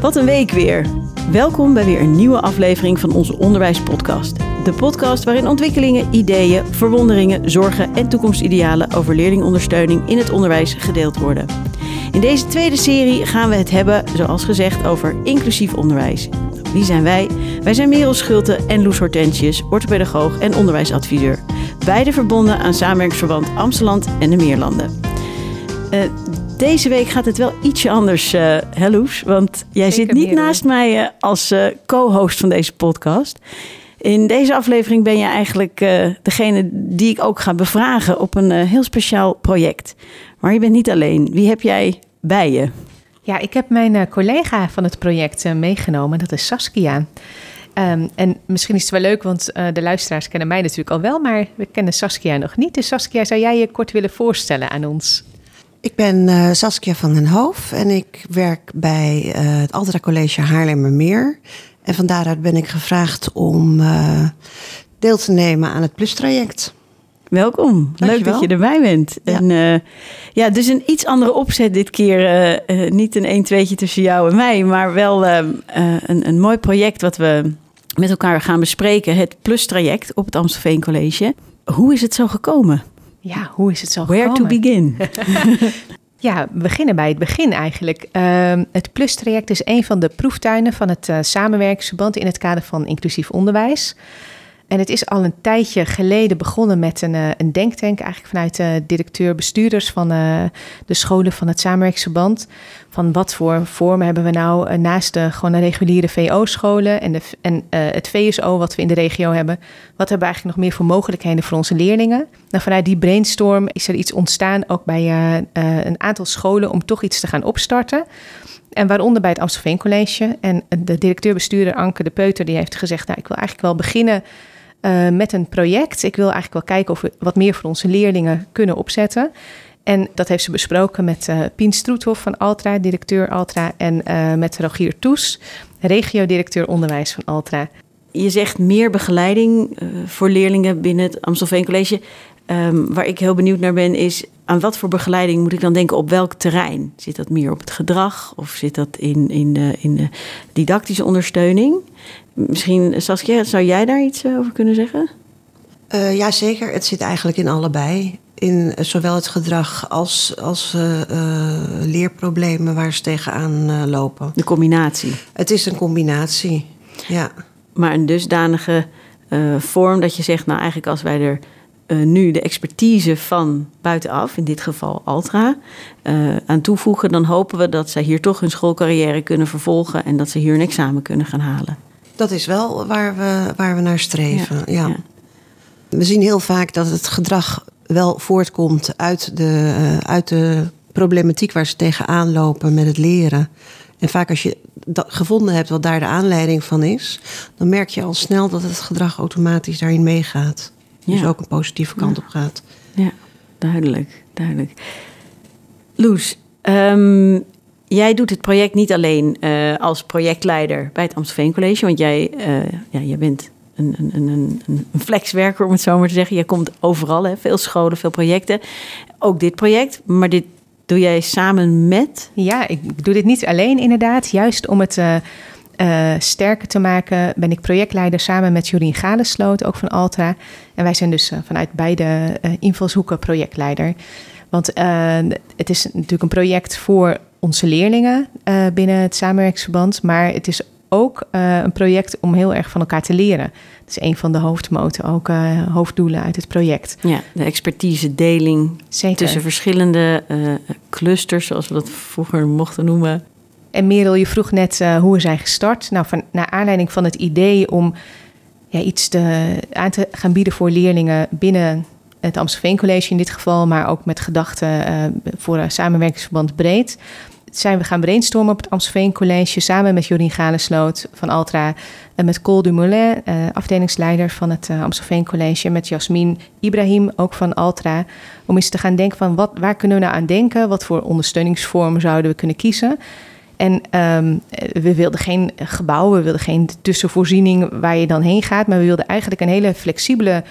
Wat een week weer. Welkom bij weer een nieuwe aflevering van onze Onderwijspodcast. De podcast waarin ontwikkelingen, ideeën, verwonderingen, zorgen en toekomstidealen over leerlingondersteuning in het onderwijs gedeeld worden. In deze tweede serie gaan we het hebben, zoals gezegd, over inclusief onderwijs. Wie zijn wij? Wij zijn Merel Schulte en Loes Hortentius, orthopedagoog en onderwijsadviseur. Beide verbonden aan samenwerkingsverband Amsterdam en de Meerlanden. Uh, deze week gaat het wel ietsje anders, uh. Want jij zit niet naast mij uh, als uh, co-host van deze podcast. In deze aflevering ben je eigenlijk degene die ik ook ga bevragen op een heel speciaal project. Maar je bent niet alleen. Wie heb jij bij je? Ja, ik heb mijn collega van het project meegenomen. Dat is Saskia. Um, en misschien is het wel leuk, want de luisteraars kennen mij natuurlijk al wel, maar we kennen Saskia nog niet. Dus Saskia, zou jij je kort willen voorstellen aan ons? Ik ben uh, Saskia van den Hoof en ik werk bij uh, het Altra College Haarlemmermeer. En van daaruit ben ik gevraagd om uh, deel te nemen aan het Plus-traject. Welkom, leuk dat je erbij bent. Ja. En ja, dus een iets andere opzet dit keer. Niet een 1 2 tussen jou en mij, maar wel een, een mooi project wat we met elkaar gaan bespreken. Het Plus-traject op het Amstelveen College. Hoe is het zo gekomen? Ja, hoe is het zo Where gekomen? to begin? ja, we beginnen bij het begin eigenlijk. Uh, het Plus-traject is een van de proeftuinen van het uh, samenwerkingsverband in het kader van inclusief onderwijs. En het is al een tijdje geleden begonnen met een, uh, een denktank, eigenlijk vanuit de directeur-bestuurders van de scholen van het samenwerkingsverband. Van wat voor vormen hebben we nou naast de gewoon de reguliere VO-scholen en, de, en het VSO wat we in de regio hebben. Wat hebben we eigenlijk nog meer voor mogelijkheden voor onze leerlingen? Nou, vanuit die brainstorm is er iets ontstaan, ook bij een aantal scholen, om toch iets te gaan opstarten. En waaronder bij het Amstelveen College. En de directeur-bestuurder Anke de Peuter die heeft gezegd... Nou, ik wil eigenlijk wel beginnen met een project. Ik wil eigenlijk wel kijken of we wat meer voor onze leerlingen kunnen opzetten. En dat heeft ze besproken met uh, Pien Stroethoff van Altra, directeur Altra, en met Rogier Toes, regio-directeur onderwijs van Altra. Je zegt meer begeleiding voor leerlingen binnen het Amstelveen College. Um, waar ik heel benieuwd naar ben, is aan wat voor begeleiding moet ik dan denken op welk terrein? Zit dat meer op het gedrag of zit dat in, in, de, in de didactische ondersteuning? Misschien, Saskia, zou jij daar iets over kunnen zeggen? Uh, ja, zeker. Het zit eigenlijk in allebei. In zowel het gedrag als, als uh, uh, leerproblemen waar ze tegenaan lopen. De combinatie. Het is een combinatie, ja. Maar een dusdanige vorm dat je zegt, nou eigenlijk als wij er uh, nu de expertise van buitenaf, in dit geval Altra, uh, aan toevoegen, dan hopen we dat zij hier toch hun schoolcarrière kunnen vervolgen en dat ze hier een examen kunnen gaan halen. Dat is wel waar we, waar we naar streven. Ja, ja. ja. We zien heel vaak dat het gedrag wel voortkomt uit de, uh, uit de problematiek waar ze tegenaan lopen met het leren. En vaak als je dat gevonden hebt wat daar de aanleiding van is, dan merk je al snel dat het gedrag automatisch daarin meegaat. Dus ook een positieve kant ja. op gaat. Ja, duidelijk, duidelijk. Loes, um, jij doet het project niet alleen uh, als projectleider bij het Amstelveen College, want jij, uh, ja, jij bent een, een, een, een flexwerker, om het zo maar te zeggen. Je komt overal, hè? veel scholen, veel projecten. Ook dit project, maar dit doe jij samen met? Ja, ik doe dit niet alleen inderdaad, juist om het... Uh, uh, sterker te maken ben ik projectleider samen met Jorien Galesloot, ook van Altra. En wij zijn dus uh, vanuit beide uh, invalshoeken projectleider. Want het is natuurlijk een project voor onze leerlingen binnen het samenwerkingsverband, maar het is ook een project om heel erg van elkaar te leren. Dat is een van de hoofdmoten, ook hoofddoelen uit het project. Ja, de expertise deling Zeker. tussen verschillende clusters, zoals we dat vroeger mochten noemen. En Merel, je vroeg net uh, hoe we zijn gestart. Nou, van, naar aanleiding van het idee om ja, iets te, aan te gaan bieden voor leerlingen binnen het Amstelveen College in dit geval, maar ook met gedachten uh, voor een samenwerkingsverband breed. Zijn we gaan brainstormen op het Amstelveen College samen met Jorien Galesloot van Altra en met Cole Dumoulin, uh, afdelingsleider van het uh, Amstelveen College, en met Jasmin Ibrahim, ook van Altra, om eens te gaan denken van wat, waar kunnen we nou aan denken, wat voor ondersteuningsvormen zouden we kunnen kiezen. En um, we wilden geen gebouw, we wilden geen tussenvoorziening waar je dan heen gaat. Maar we wilden eigenlijk een hele flexibele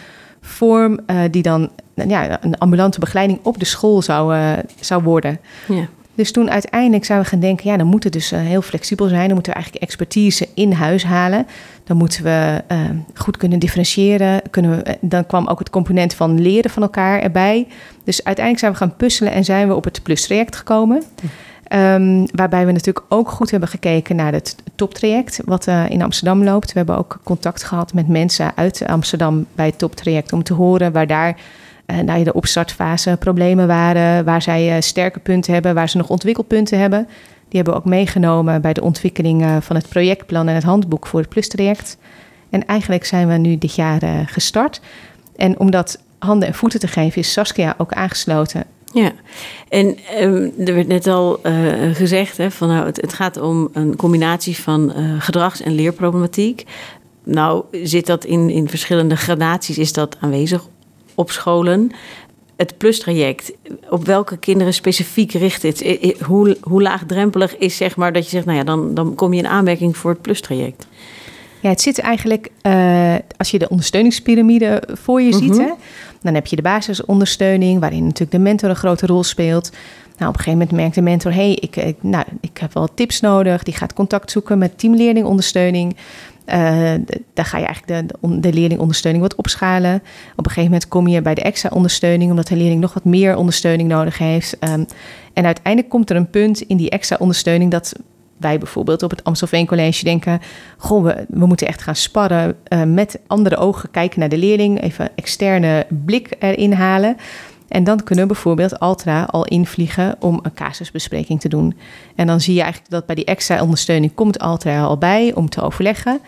vorm uh, die dan ja, een ambulante begeleiding op de school zou, uh, zou worden. Ja. Dus toen uiteindelijk zijn we gaan denken, ja, dan moet het dus uh, heel flexibel zijn. Dan moeten we eigenlijk expertise in huis halen. Dan moeten we uh, goed kunnen differentiëren. Kunnen we, dan kwam ook het component van leren van elkaar erbij. Dus uiteindelijk zijn we gaan puzzelen en zijn we op het Plus-traject gekomen. Um, waarbij we natuurlijk ook goed hebben gekeken naar het toptraject wat uh, in Amsterdam loopt. We hebben ook contact gehad met mensen uit Amsterdam bij het toptraject om te horen waar daar uh, de opstartfase problemen waren, waar zij uh, sterke punten hebben, waar ze nog ontwikkelpunten hebben. Die hebben we ook meegenomen bij de ontwikkeling van het projectplan en het handboek voor het Plus-traject. En eigenlijk zijn we nu dit jaar gestart. En om dat handen en voeten te geven, is Saskia ook aangesloten ja, en um, er werd net al uh, gezegd hè, van nou, het, het, gaat om een combinatie van uh, gedrags- en leerproblematiek. Nou, zit dat in, in verschillende gradaties, is dat aanwezig op scholen? Het plustraject, op welke kinderen specifiek richt het? Hoe, hoe laagdrempelig is zeg maar dat je zegt, nou ja, dan, dan kom je in aanmerking voor het plustraject? Ja, het zit eigenlijk, uh, als je de ondersteuningspyramide voor je ziet, mhm. hè, dan heb je de basisondersteuning, waarin natuurlijk de mentor een grote rol speelt. Nou, op een gegeven moment merkt de mentor: hey, ik, nou, ik heb wel tips nodig. Die gaat contact zoeken met teamleerlingondersteuning. Uh, daar ga je eigenlijk de, de, leerlingondersteuning wat opschalen. Op een gegeven moment kom je bij de extra ondersteuning, omdat de leerling nog wat meer ondersteuning nodig heeft. Um, en uiteindelijk komt er een punt in die extra ondersteuning dat wij bijvoorbeeld op het Amstelveen College denken: Goh, we, moeten echt gaan sparren uh, met andere ogen, kijken naar de leerling, even externe blik erin halen. En dan kunnen bijvoorbeeld Altra al invliegen om een casusbespreking te doen. En dan zie je eigenlijk dat bij die extra ondersteuning komt Altra al bij om te overleggen.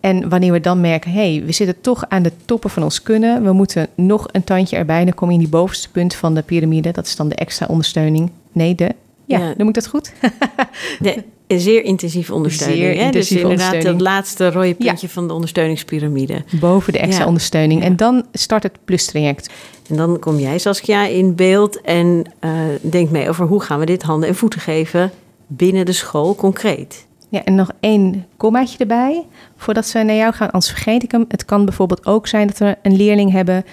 En wanneer we dan merken, hé, hey, we zitten toch aan de toppen van ons kunnen, we moeten nog een tandje erbij, dan kom je in die bovenste punt van de piramide, dat is dan de extra ondersteuning. Nee, de ja, ja, dan moet dat goed. de zeer intensieve ondersteuning. Zeer hè? Dus inderdaad ondersteuning. het laatste rode puntje van de ondersteuningspyramide. Boven de extra ondersteuning. En dan start het plustraject. En dan kom jij Saskia in beeld en uh, denk mee over hoe gaan we dit handen en voeten geven binnen de school concreet. Ja, en nog één kommaatje erbij. Voordat ze naar jou gaan, anders vergeet ik hem. Het kan bijvoorbeeld ook zijn dat we een leerling hebben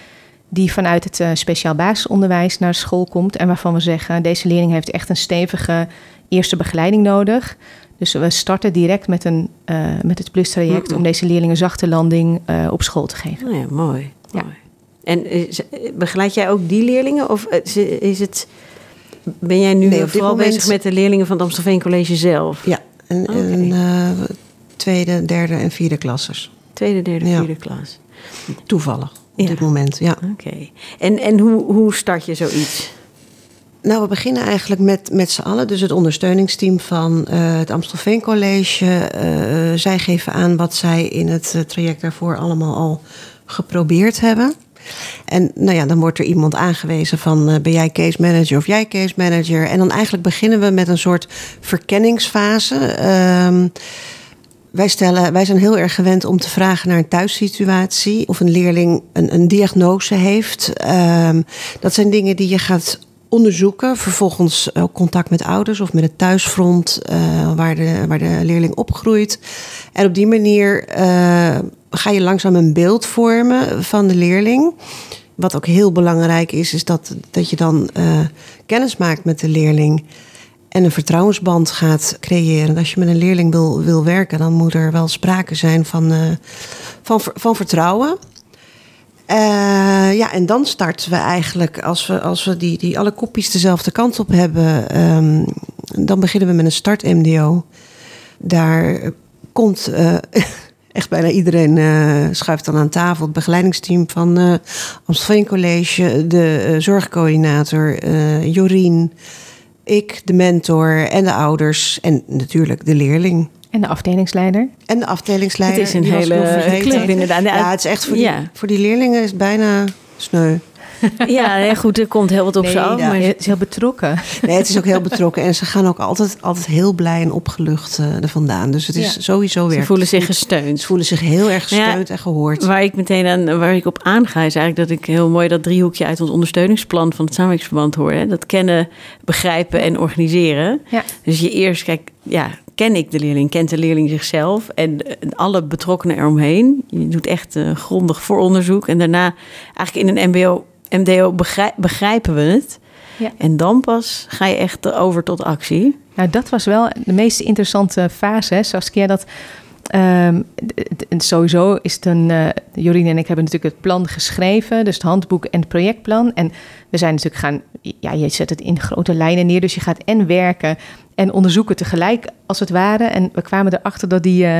die vanuit het uh, speciaal basisonderwijs naar school komt en waarvan we zeggen deze leerling heeft echt een stevige eerste begeleiding nodig. Dus we starten direct met, een, uh, met het plus-traject om deze leerlingen zachte landing uh, op school te geven. Oh ja, mooi. Ja. mooi. En begeleid jij ook die leerlingen? Of is het, ben jij nu nee, vooral moment... bezig met de leerlingen van het Amstelveen College zelf? Ja, en, okay. tweede, derde en vierde klassers. Tweede, derde, vierde klas. Toevallig op dit moment, ja. Oké. En, en hoe, hoe start je zoiets? Nou, we beginnen eigenlijk met, met z'n allen. Dus het ondersteuningsteam van uh, het Amstelveen College. Uh, zij geven aan wat zij in het traject daarvoor allemaal al geprobeerd hebben. En nou ja, dan wordt er iemand aangewezen van ben jij case manager of jij case manager. En dan eigenlijk beginnen we met een soort verkenningsfase. Ehm, wij, stellen, wij zijn heel erg gewend om te vragen naar een thuissituatie. Of een leerling een, een diagnose heeft. Um, dat zijn dingen die je gaat onderzoeken. Vervolgens ook contact met ouders of met het thuisfront uh, waar, de, waar de leerling opgroeit. En op die manier uh, ga je langzaam een beeld vormen van de leerling. Wat ook heel belangrijk is, is dat, dat je dan uh, kennis maakt met de leerling en een vertrouwensband gaat creëren. Als je met een leerling wil, wil werken, dan moet er wel sprake zijn van, uh, van, van vertrouwen. Uh, ja, en dan starten we eigenlijk, als we, als we die, die alle kopjes dezelfde kant op hebben, um, dan beginnen we met een start-MDO. Daar komt uh, echt bijna iedereen schuift dan aan tafel. Het begeleidingsteam van uh, Amstelveen College, de zorgcoördinator Jorien ik, de mentor en de ouders en natuurlijk de leerling. En de afdelingsleider. En de afdelingsleider. Het is een hele club inderdaad. Ja, het is echt voor die, voor die leerlingen is het bijna sneu. Ja, goed, er komt heel wat op nee, af. Maar het is heel betrokken. Nee, het is ook heel betrokken. En ze gaan ook altijd, altijd heel blij en opgelucht uh, er vandaan. Dus het is sowieso weer. Ze voelen zich gesteund. Ze voelen zich heel erg gesteund en gehoord. Waar ik meteen aan, waar ik op aanga, is eigenlijk dat ik heel mooi dat driehoekje uit ons ondersteuningsplan van het samenwerkingsverband hoor. Hè? Dat kennen, begrijpen en organiseren. Ja. Dus je eerst, kijk, ja, ken ik de leerling, kent de leerling zichzelf en alle betrokkenen eromheen. Je doet echt uh, grondig vooronderzoek en daarna eigenlijk in een MBO MDO begrijpen we het. Ja. En dan pas ga je echt over tot actie. Nou, dat was wel de meest interessante fase, Saskia. Dat Um, sowieso is het een. Uh, Jorien en ik hebben natuurlijk het plan geschreven, dus het handboek en het projectplan. En we zijn natuurlijk gaan. Ja, je zet het in grote lijnen neer, dus je gaat en werken en onderzoeken tegelijk, als het ware. En we kwamen erachter dat die. Uh,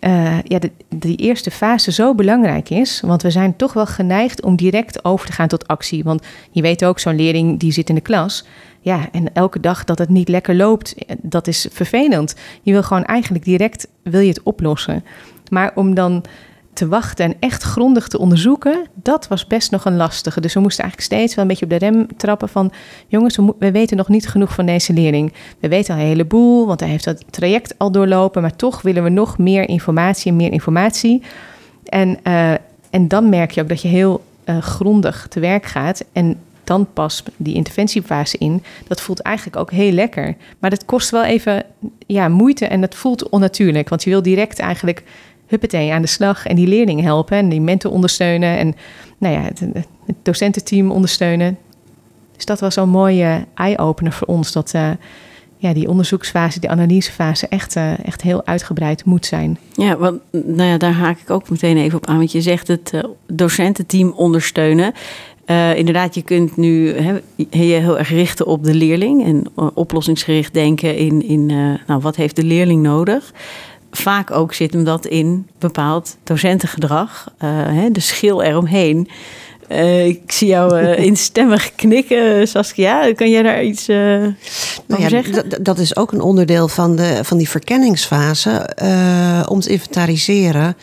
uh, ja, die eerste fase zo belangrijk is. Want we zijn toch wel geneigd om direct over te gaan tot actie. Want je weet ook, zo'n leerling die zit in de klas. Ja, en elke dag dat het niet lekker loopt, dat is vervelend. Je wil gewoon eigenlijk direct wil je het oplossen. Maar om dan te wachten en echt grondig te onderzoeken, dat was best nog een lastige. Dus we moesten eigenlijk steeds wel een beetje op de rem trappen van... jongens, we, weten nog niet genoeg van deze leerling. We weten al een heleboel, want hij heeft dat traject al doorlopen... maar toch willen we nog meer informatie en meer informatie. En, uh, en dan merk je ook dat je heel uh, grondig te werk gaat... en dan pas die interventiefase in. Dat voelt eigenlijk ook heel lekker. Maar dat kost wel even ja, moeite en dat voelt onnatuurlijk. Want je wil direct eigenlijk huppatee aan de slag en die leerlingen helpen en die mentor ondersteunen en nou ja, het, docententeam ondersteunen. Dus dat was zo'n mooie eye-opener voor ons, dat uh, ja, die onderzoeksfase, die analysefase echt, uh, echt heel uitgebreid moet zijn. Ja, want nou ja, daar haak ik ook meteen even op aan, want je zegt het uh, docententeam ondersteunen. Inderdaad, je kunt nu he, je heel erg richten op de leerling en oplossingsgericht denken in, in nou, wat heeft de leerling nodig vaak ook zit hem dat in bepaald docentengedrag, uh, hè, de schil eromheen. Uh, ik zie jou uh, instemmig knikken, Saskia. Kan jij daar iets uh, nou ja, zeggen? Dat is ook een onderdeel van, de, van die verkenningsfase. om te inventariseren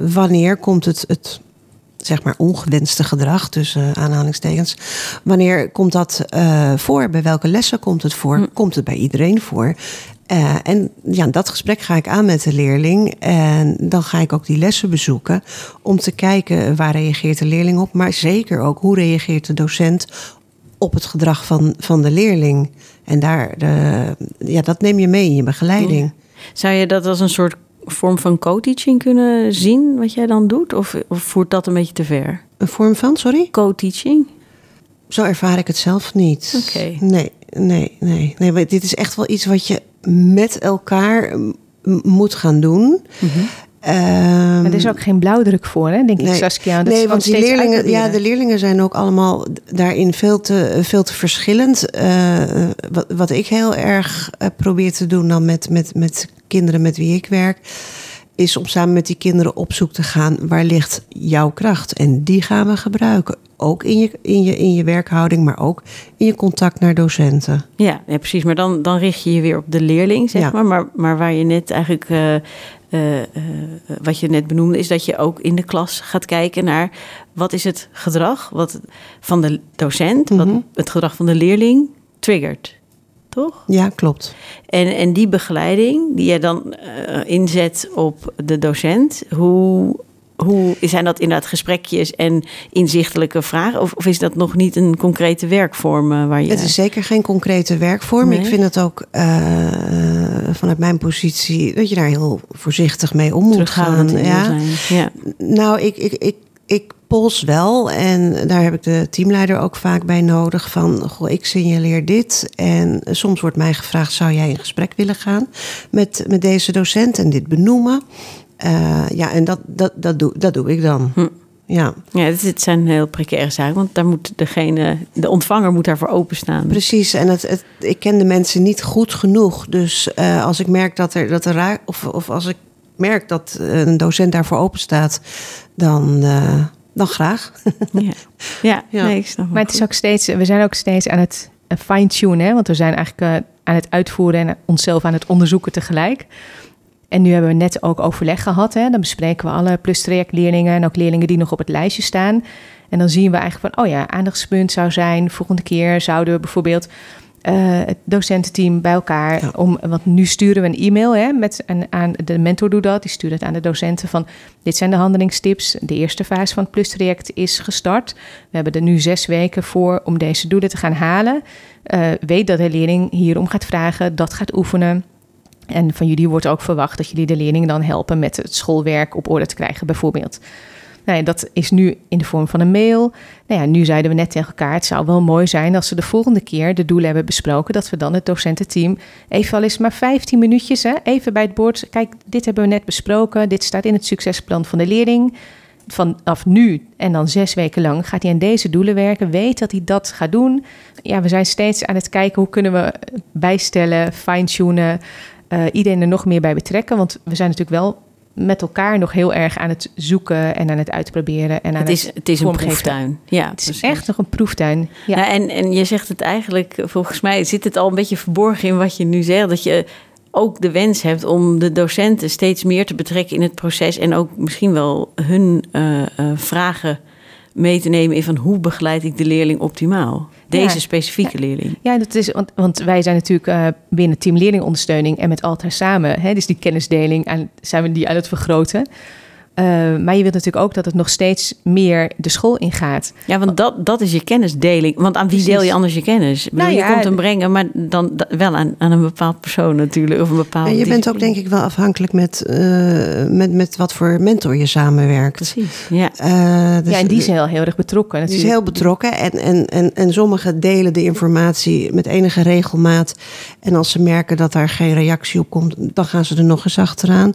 wanneer komt het, het zeg maar ongewenste gedrag, tussen aanhalingstekens. Wanneer komt dat voor? Bij welke lessen komt het voor? Hm. Komt het bij iedereen voor? Uh, en ja, dat gesprek ga ik aan met de leerling. En dan ga ik ook die lessen bezoeken om te kijken waar reageert de leerling op. Maar zeker ook hoe reageert de docent op het gedrag van, van de leerling. En daar, de, ja, dat neem je mee in je begeleiding. Zou je dat als een soort vorm van co-teaching kunnen zien, wat jij dan doet? Of, of voert dat een beetje te ver? Een vorm van, sorry? Co-teaching? Zo ervaar ik het zelf niet. Oké. Nee, nee, nee, nee. Dit is echt wel iets wat je met elkaar moet gaan doen. Mm maar er is ook geen blauwdruk voor, hè, denk ik, Saskia. Dat nee, want die leerlingen, ja, de leerlingen zijn ook allemaal daarin veel te, veel te verschillend. Uh, wat, wat ik heel erg uh, probeer te doen dan met, met, met kinderen met wie ik werk is om samen met die kinderen op zoek te gaan waar ligt jouw kracht. En die gaan we gebruiken. Ook in je, in je, in je werkhouding, maar ook in je contact naar docenten. Ja, ja precies. Maar dan, dan richt je je weer op de leerling, zeg maar. maar. Maar waar je net eigenlijk, uh, uh, wat je net benoemde, is dat je ook in de klas gaat kijken naar wat is het gedrag wat van de docent, wat mhm. het gedrag van de leerling triggert toch? Ja, klopt. En, en die begeleiding die je dan uh, inzet op de docent, hoe, hoe zijn dat inderdaad gesprekjes en inzichtelijke vragen? Of, of is dat nog niet een concrete werkvorm uh, waar je... Het is zeker geen concrete werkvorm. Ik vind het ook uh, vanuit mijn positie dat je daar heel voorzichtig mee om moet gaan. Ja. ja. Nou, ik, ik, ik, ik pols wel. En daar heb ik de teamleider ook vaak bij nodig. Van, goh, ik signaleer dit. En soms wordt mij gevraagd, zou jij in gesprek willen gaan met, met deze docent en dit benoemen? Uh, ja, en dat, dat, dat, doe, dat doe ik dan. Hm. Ja, ja het, zijn heel precaire zaken, want daar moet degene, de ontvanger moet daarvoor openstaan. Precies, en het, het, ik ken de mensen niet goed genoeg. Dus uh, als ik merk dat er, dat er raar, of, of als ik merk dat een docent daarvoor open staat, dan, uh, dan graag. ja, ja, ja. Nee, ik snap maar het is ook steeds, we zijn ook steeds aan het eh, fine-tunen, want we zijn eigenlijk aan het uitvoeren en onszelf aan het onderzoeken tegelijk. En nu hebben we net ook overleg gehad. Hè? Dan bespreken we alle plus-trajectleerlingen en ook leerlingen die nog op het lijstje staan. En dan zien we eigenlijk van, oh ja, aandachtspunt zou zijn. Volgende keer zouden we bijvoorbeeld uh, het docententeam bij elkaar. Om, want nu sturen we een e-mail hè, met een, aan de mentor doet dat. Die stuurt het aan de docenten van dit zijn de handelingstips. De eerste fase van het plus-traject is gestart. We hebben er nu zes weken voor om deze doelen te gaan halen. Uh, weet dat de leerling hierom gaat vragen, dat gaat oefenen. En van jullie wordt ook verwacht dat jullie de leerling dan helpen met het schoolwerk op orde te krijgen, bijvoorbeeld. Nou dat is nu in de vorm van een mail. Nou ja, nu zeiden we net tegen elkaar: het zou wel mooi zijn als ze de volgende keer de doelen hebben besproken, dat we dan het docententeam even al eens maar 15 minuutjes, hè, even bij het bord. Kijk, dit hebben we net besproken. Dit staat in het succesplan van de leerling vanaf nu en dan zes weken lang gaat hij aan deze doelen werken. Weet dat hij dat gaat doen. Ja, we zijn steeds aan het kijken hoe kunnen we bijstellen, fine-tunen. Uh, iedereen er nog meer bij betrekken. Want we zijn natuurlijk wel met elkaar nog heel erg aan het zoeken en aan het uitproberen. En aan het, is, het, is een proeftuin. Ja, het is echt nog een proeftuin. Ja. ja. en, en je zegt het eigenlijk, volgens mij zit het al een beetje verborgen in wat je nu zegt. Dat je ook de wens hebt om de docenten steeds meer te betrekken in het proces en ook misschien wel hun uh, uh, vragen mee te nemen in van hoe begeleid ik de leerling optimaal? Deze specifieke leerling. Ja, dat is, want, want wij zijn natuurlijk uh, binnen Team Leerlingondersteuning en met Alta samen, hè, dus die kennisdeling, aan, zijn we die aan het vergroten. Uh, maar je wilt natuurlijk ook dat het nog steeds meer de school ingaat. Ja, want dat, dat is je kennisdeling. Want aan wie deel je anders je kennis? Nou ja, je komt hem brengen, maar dan wel aan, aan een bepaald persoon natuurlijk. Of een bepaald. je bent ook denk ik wel afhankelijk met, uh, met, met wat voor mentor je samenwerkt. Precies. Ja, uh, dus ja en die is heel, heel erg betrokken. Natuurlijk. Die is heel betrokken. En, en, en, en sommigen delen de informatie met enige regelmaat. En als ze merken dat daar geen reactie op komt, dan gaan ze er nog eens achteraan.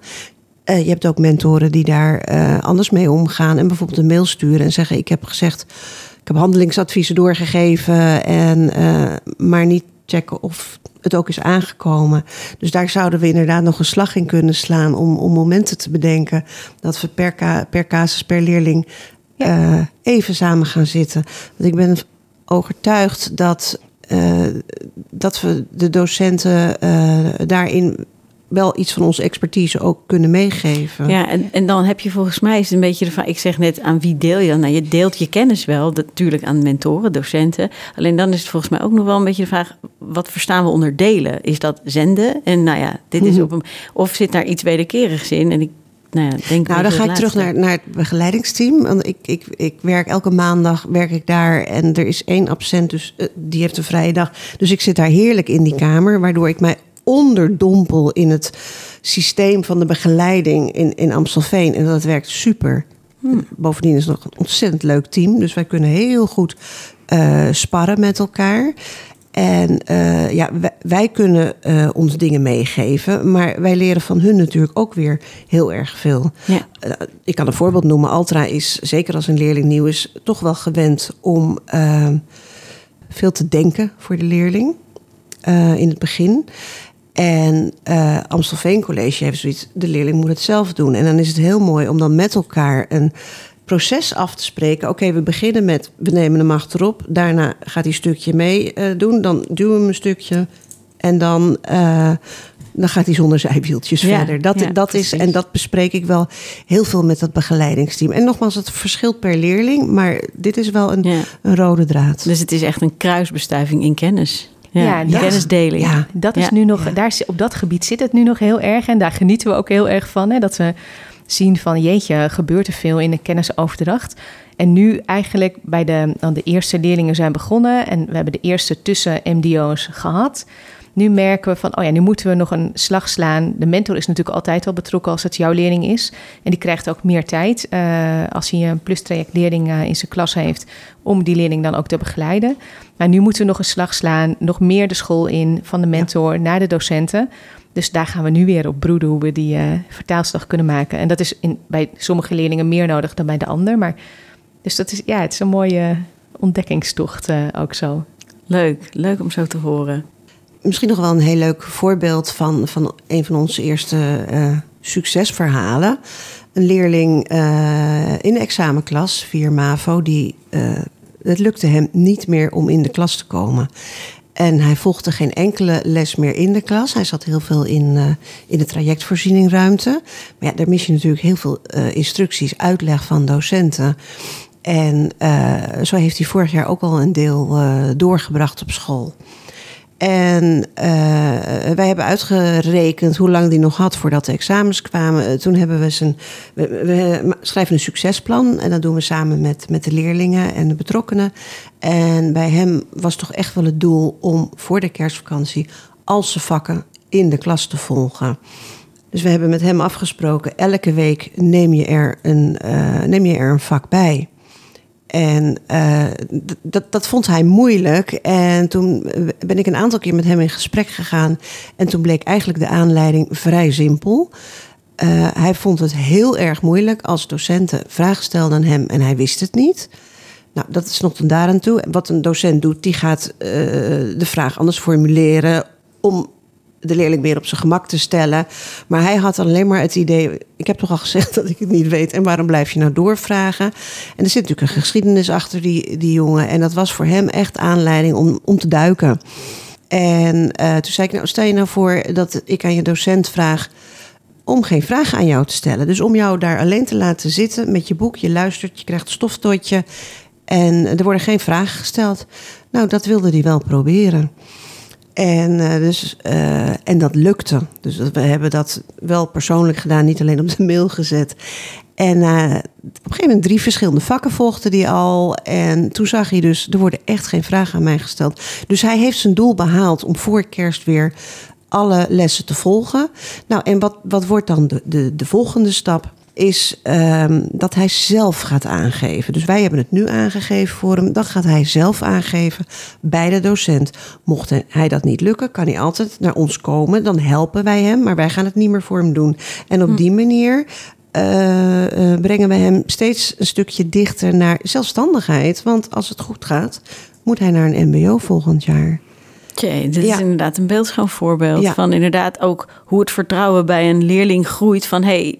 Uh, je hebt ook mentoren die daar uh, anders mee omgaan. En bijvoorbeeld een mail sturen en zeggen: Ik heb gezegd, ik heb handelingsadviezen doorgegeven. En, uh, maar niet checken of het ook is aangekomen. Dus daar zouden we inderdaad nog een slag in kunnen slaan om, om momenten te bedenken dat we per, ka per casus, per leerling ja. even samen gaan zitten. Want ik ben overtuigd dat, dat we de docenten daarin wel iets van onze expertise ook kunnen meegeven. Ja, en, en dan heb je volgens mij is het een beetje de vraag. Ik zeg net aan wie deel je dan? Nou, je deelt je kennis wel, natuurlijk aan mentoren, docenten. Alleen dan is het volgens mij ook nog wel een beetje de vraag: wat verstaan we onder delen? Is dat zenden? En nou ja, dit is mhm. op een. Of zit daar iets wederkerigs in? En ik nou, ja, denk nou dan ga ik terug naar, naar het begeleidingsteam. Want ik, ik, ik werk elke maandag werk ik daar en er is één absent, dus uh, die heeft een vrije dag. Dus ik zit daar heerlijk in die kamer, waardoor ik mij onderdompel in het systeem van de begeleiding in, in Amstelveen. En dat werkt super. Hmm. Bovendien is het nog een ontzettend leuk team. Dus wij kunnen heel goed uh, sparren met elkaar. En uh, ja, wij, wij kunnen uh, ons dingen meegeven, maar wij leren van hun natuurlijk ook weer heel erg veel. Ja. Uh, ik kan een voorbeeld noemen. Altra is, zeker als een leerling nieuw is, toch wel gewend om veel te denken voor de leerling in het begin. En uh, Amstelveen College heeft zoiets, de leerling moet het zelf doen. En dan is het heel mooi om dan met elkaar een proces af te spreken. Oké, we beginnen met, we nemen hem achterop. Daarna gaat hij een stukje mee uh, doen. Dan duwen we hem een stukje. En dan, uh, dan gaat hij zonder zijwieltjes ja, verder. Dat, ja, dat is, en dat bespreek ik wel heel veel met dat begeleidingsteam. En nogmaals, het verschilt per leerling. Maar dit is wel een, ja. een rode draad. Dus het is echt een kruisbestuiving in kennis. Ja, ja kennisdeling. Ja, dat is nu nog, daar, op dat gebied zit het nu nog heel erg. En daar genieten we ook heel erg van. Hè, dat we zien van jeetje, gebeurt er veel in de kennisoverdracht. En nu eigenlijk bij de, dan de eerste leerlingen zijn begonnen. En we hebben de eerste tussen MDO's gehad. Nu merken we van, oh ja, nu moeten we nog een slag slaan. De mentor is natuurlijk altijd al betrokken als het jouw leerling is. En die krijgt ook meer tijd uh, als hij een plustraject leerling uh, in zijn klas heeft... om die leerling dan ook te begeleiden. Maar nu moeten we nog een slag slaan, nog meer de school in... van de mentor naar de docenten... Dus daar gaan we nu weer op broeden hoe we die uh, vertaalslag kunnen maken. En dat is in, bij sommige leerlingen meer nodig dan bij de ander. Maar, dus dat is, ja, het is een mooie ontdekkingstocht ook zo. Leuk, leuk om zo te horen misschien nog wel een heel leuk voorbeeld van, van een van onze eerste uh, succesverhalen. Een leerling uh, in de examenklas, 4 MAVO, die, uh, het lukte hem niet meer om in de klas te komen. En hij volgde geen enkele les meer in de klas. Hij zat heel veel in, in de trajectvoorzieningsruimte. Maar ja, daar mis je natuurlijk heel veel instructies, uitleg van docenten. En zo heeft hij vorig jaar ook al een deel doorgebracht op school. En uh, wij hebben uitgerekend hoe lang die nog had voordat de examens kwamen. Uh, toen hebben we zijn. We, schrijven een succesplan. En dat doen we samen met, met de leerlingen en de betrokkenen. En bij hem was toch echt wel het doel om voor de kerstvakantie al vakken in de klas te volgen. Dus we hebben met hem afgesproken, elke week neem je er een, uh, neem je er een vak bij. En uh, dat, dat vond hij moeilijk. En toen ben ik een aantal keer met hem in gesprek gegaan. En toen bleek eigenlijk de aanleiding vrij simpel. Uh, hij vond het heel erg moeilijk als docenten vragen stelden aan hem en hij wist het niet. Nou, dat is nog tot aan toe. Wat een docent doet, die gaat uh, de vraag anders formuleren om de leerling weer op zijn gemak te stellen. Maar hij had alleen maar het idee: ik heb toch al gezegd dat ik het niet weet. En waarom blijf je nou doorvragen? En er zit natuurlijk een geschiedenis achter die, die jongen. En dat was voor hem echt aanleiding om, om te duiken. En uh, toen zei ik: Nou, stel je nou voor dat ik aan je docent vraag om geen vragen aan jou te stellen. Dus om jou daar alleen te laten zitten met je boek. Je luistert, je krijgt een stoftotje. En er worden geen vragen gesteld. Nou, dat wilde hij wel proberen. En, uh, dus, uh, en dat lukte. Dus we hebben dat wel persoonlijk gedaan, niet alleen op de mail gezet. En uh, op een gegeven moment drie verschillende vakken volgde die al. En toen zag hij dus, er worden echt geen vragen aan mij gesteld. Dus hij heeft zijn doel behaald om voor kerst weer alle lessen te volgen. Nou, en wat, wat wordt dan de, de, de volgende stap? Is um, dat hij zelf gaat aangeven. Dus wij hebben het nu aangegeven voor hem. Dan gaat hij zelf aangeven bij de docent. Mocht hij dat niet lukken, kan hij altijd naar ons komen. Dan helpen wij hem, maar wij gaan het niet meer voor hem doen. En op hm. die manier uh, uh, brengen we hem steeds een stukje dichter naar zelfstandigheid. Want als het goed gaat, moet hij naar een MBO volgend jaar. Tjee, dit is inderdaad een beeldschoon voorbeeld van inderdaad ook hoe het vertrouwen bij een leerling groeit. Van hé, hey,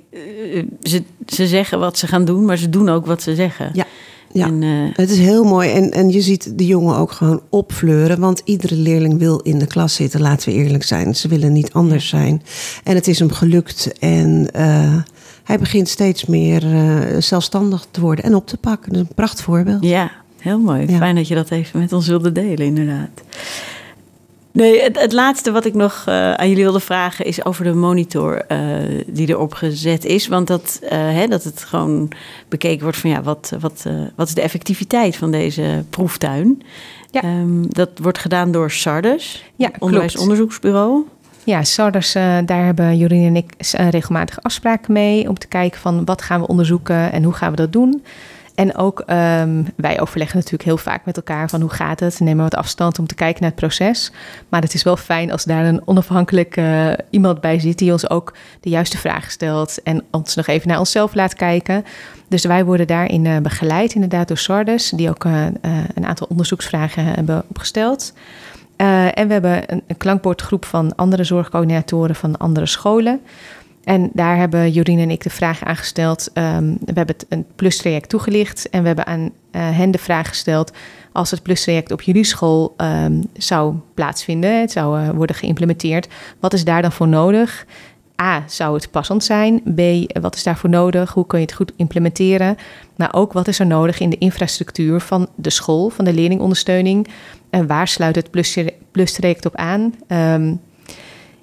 eh, ze, ze zeggen wat ze gaan doen, maar ze doen ook wat ze zeggen. Ja. Ja, en, uh, het is heel mooi. En, en je ziet de jongen ook gewoon opfleuren. Want iedere leerling wil in de klas zitten, laten we eerlijk zijn. Ze willen niet anders zijn. En het is hem gelukt. En uh, hij begint steeds meer uh, zelfstandig te worden en op te pakken. Dat is een pracht voorbeeld. Ja, heel mooi. Ja. Fijn dat je dat even met ons wilde delen, inderdaad. Nee, het, het, laatste wat ik nog uh, aan jullie wilde vragen is over de monitor uh, die erop gezet is. Want dat, uh, hè, dat het gewoon bekeken wordt van ja, wat, wat, wat is de effectiviteit van deze proeftuin? Ja. Um, dat wordt gedaan door Sardes, ja, onderwijsonderzoeksbureau. Ja, Sardes, daar hebben Jorien en ik regelmatig afspraken mee om te kijken van wat gaan we onderzoeken en hoe gaan we dat doen. En ook um, wij overleggen natuurlijk heel vaak met elkaar van hoe gaat het. Nemen wat afstand om te kijken naar het proces. Maar het is wel fijn als daar een onafhankelijk uh, iemand bij zit die ons ook de juiste vragen stelt en ons nog even naar onszelf laat kijken. Dus wij worden daarin uh, begeleid inderdaad door Sardes, die ook uh, een aantal onderzoeksvragen hebben opgesteld. en we hebben een klankbordgroep van andere zorgcoördinatoren van andere scholen. En daar hebben Jorien en ik de vraag aangesteld. Um, we hebben het een plustraject toegelicht en we hebben aan uh, hen de vraag gesteld: als het plustraject op jullie school um, zou plaatsvinden, het zou uh, worden geïmplementeerd, wat is daar dan voor nodig? A, zou het passend zijn? B, wat is daarvoor nodig? Hoe kun je het goed implementeren? Maar ook wat is er nodig in de infrastructuur van de school, van de leerlingondersteuning? En waar sluit het plustraject op aan? Um,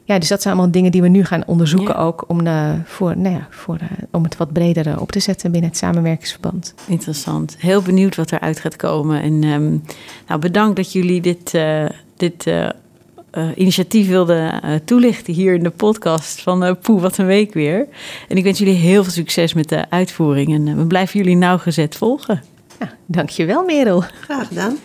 ja, dus dat zijn allemaal dingen die we nu gaan onderzoeken ook om, uh, voor, nou ja, voor, uh, om het wat breder uh, op te zetten binnen het samenwerkingsverband. Interessant. Heel benieuwd wat eruit gaat komen. En um, nou, bedankt dat jullie dit, dit initiatief wilden toelichten hier in de podcast van Poe, wat een week weer. En ik wens jullie heel veel succes met de uitvoering en we blijven jullie nauwgezet volgen. Ja, dankjewel Merel. Graag gedaan.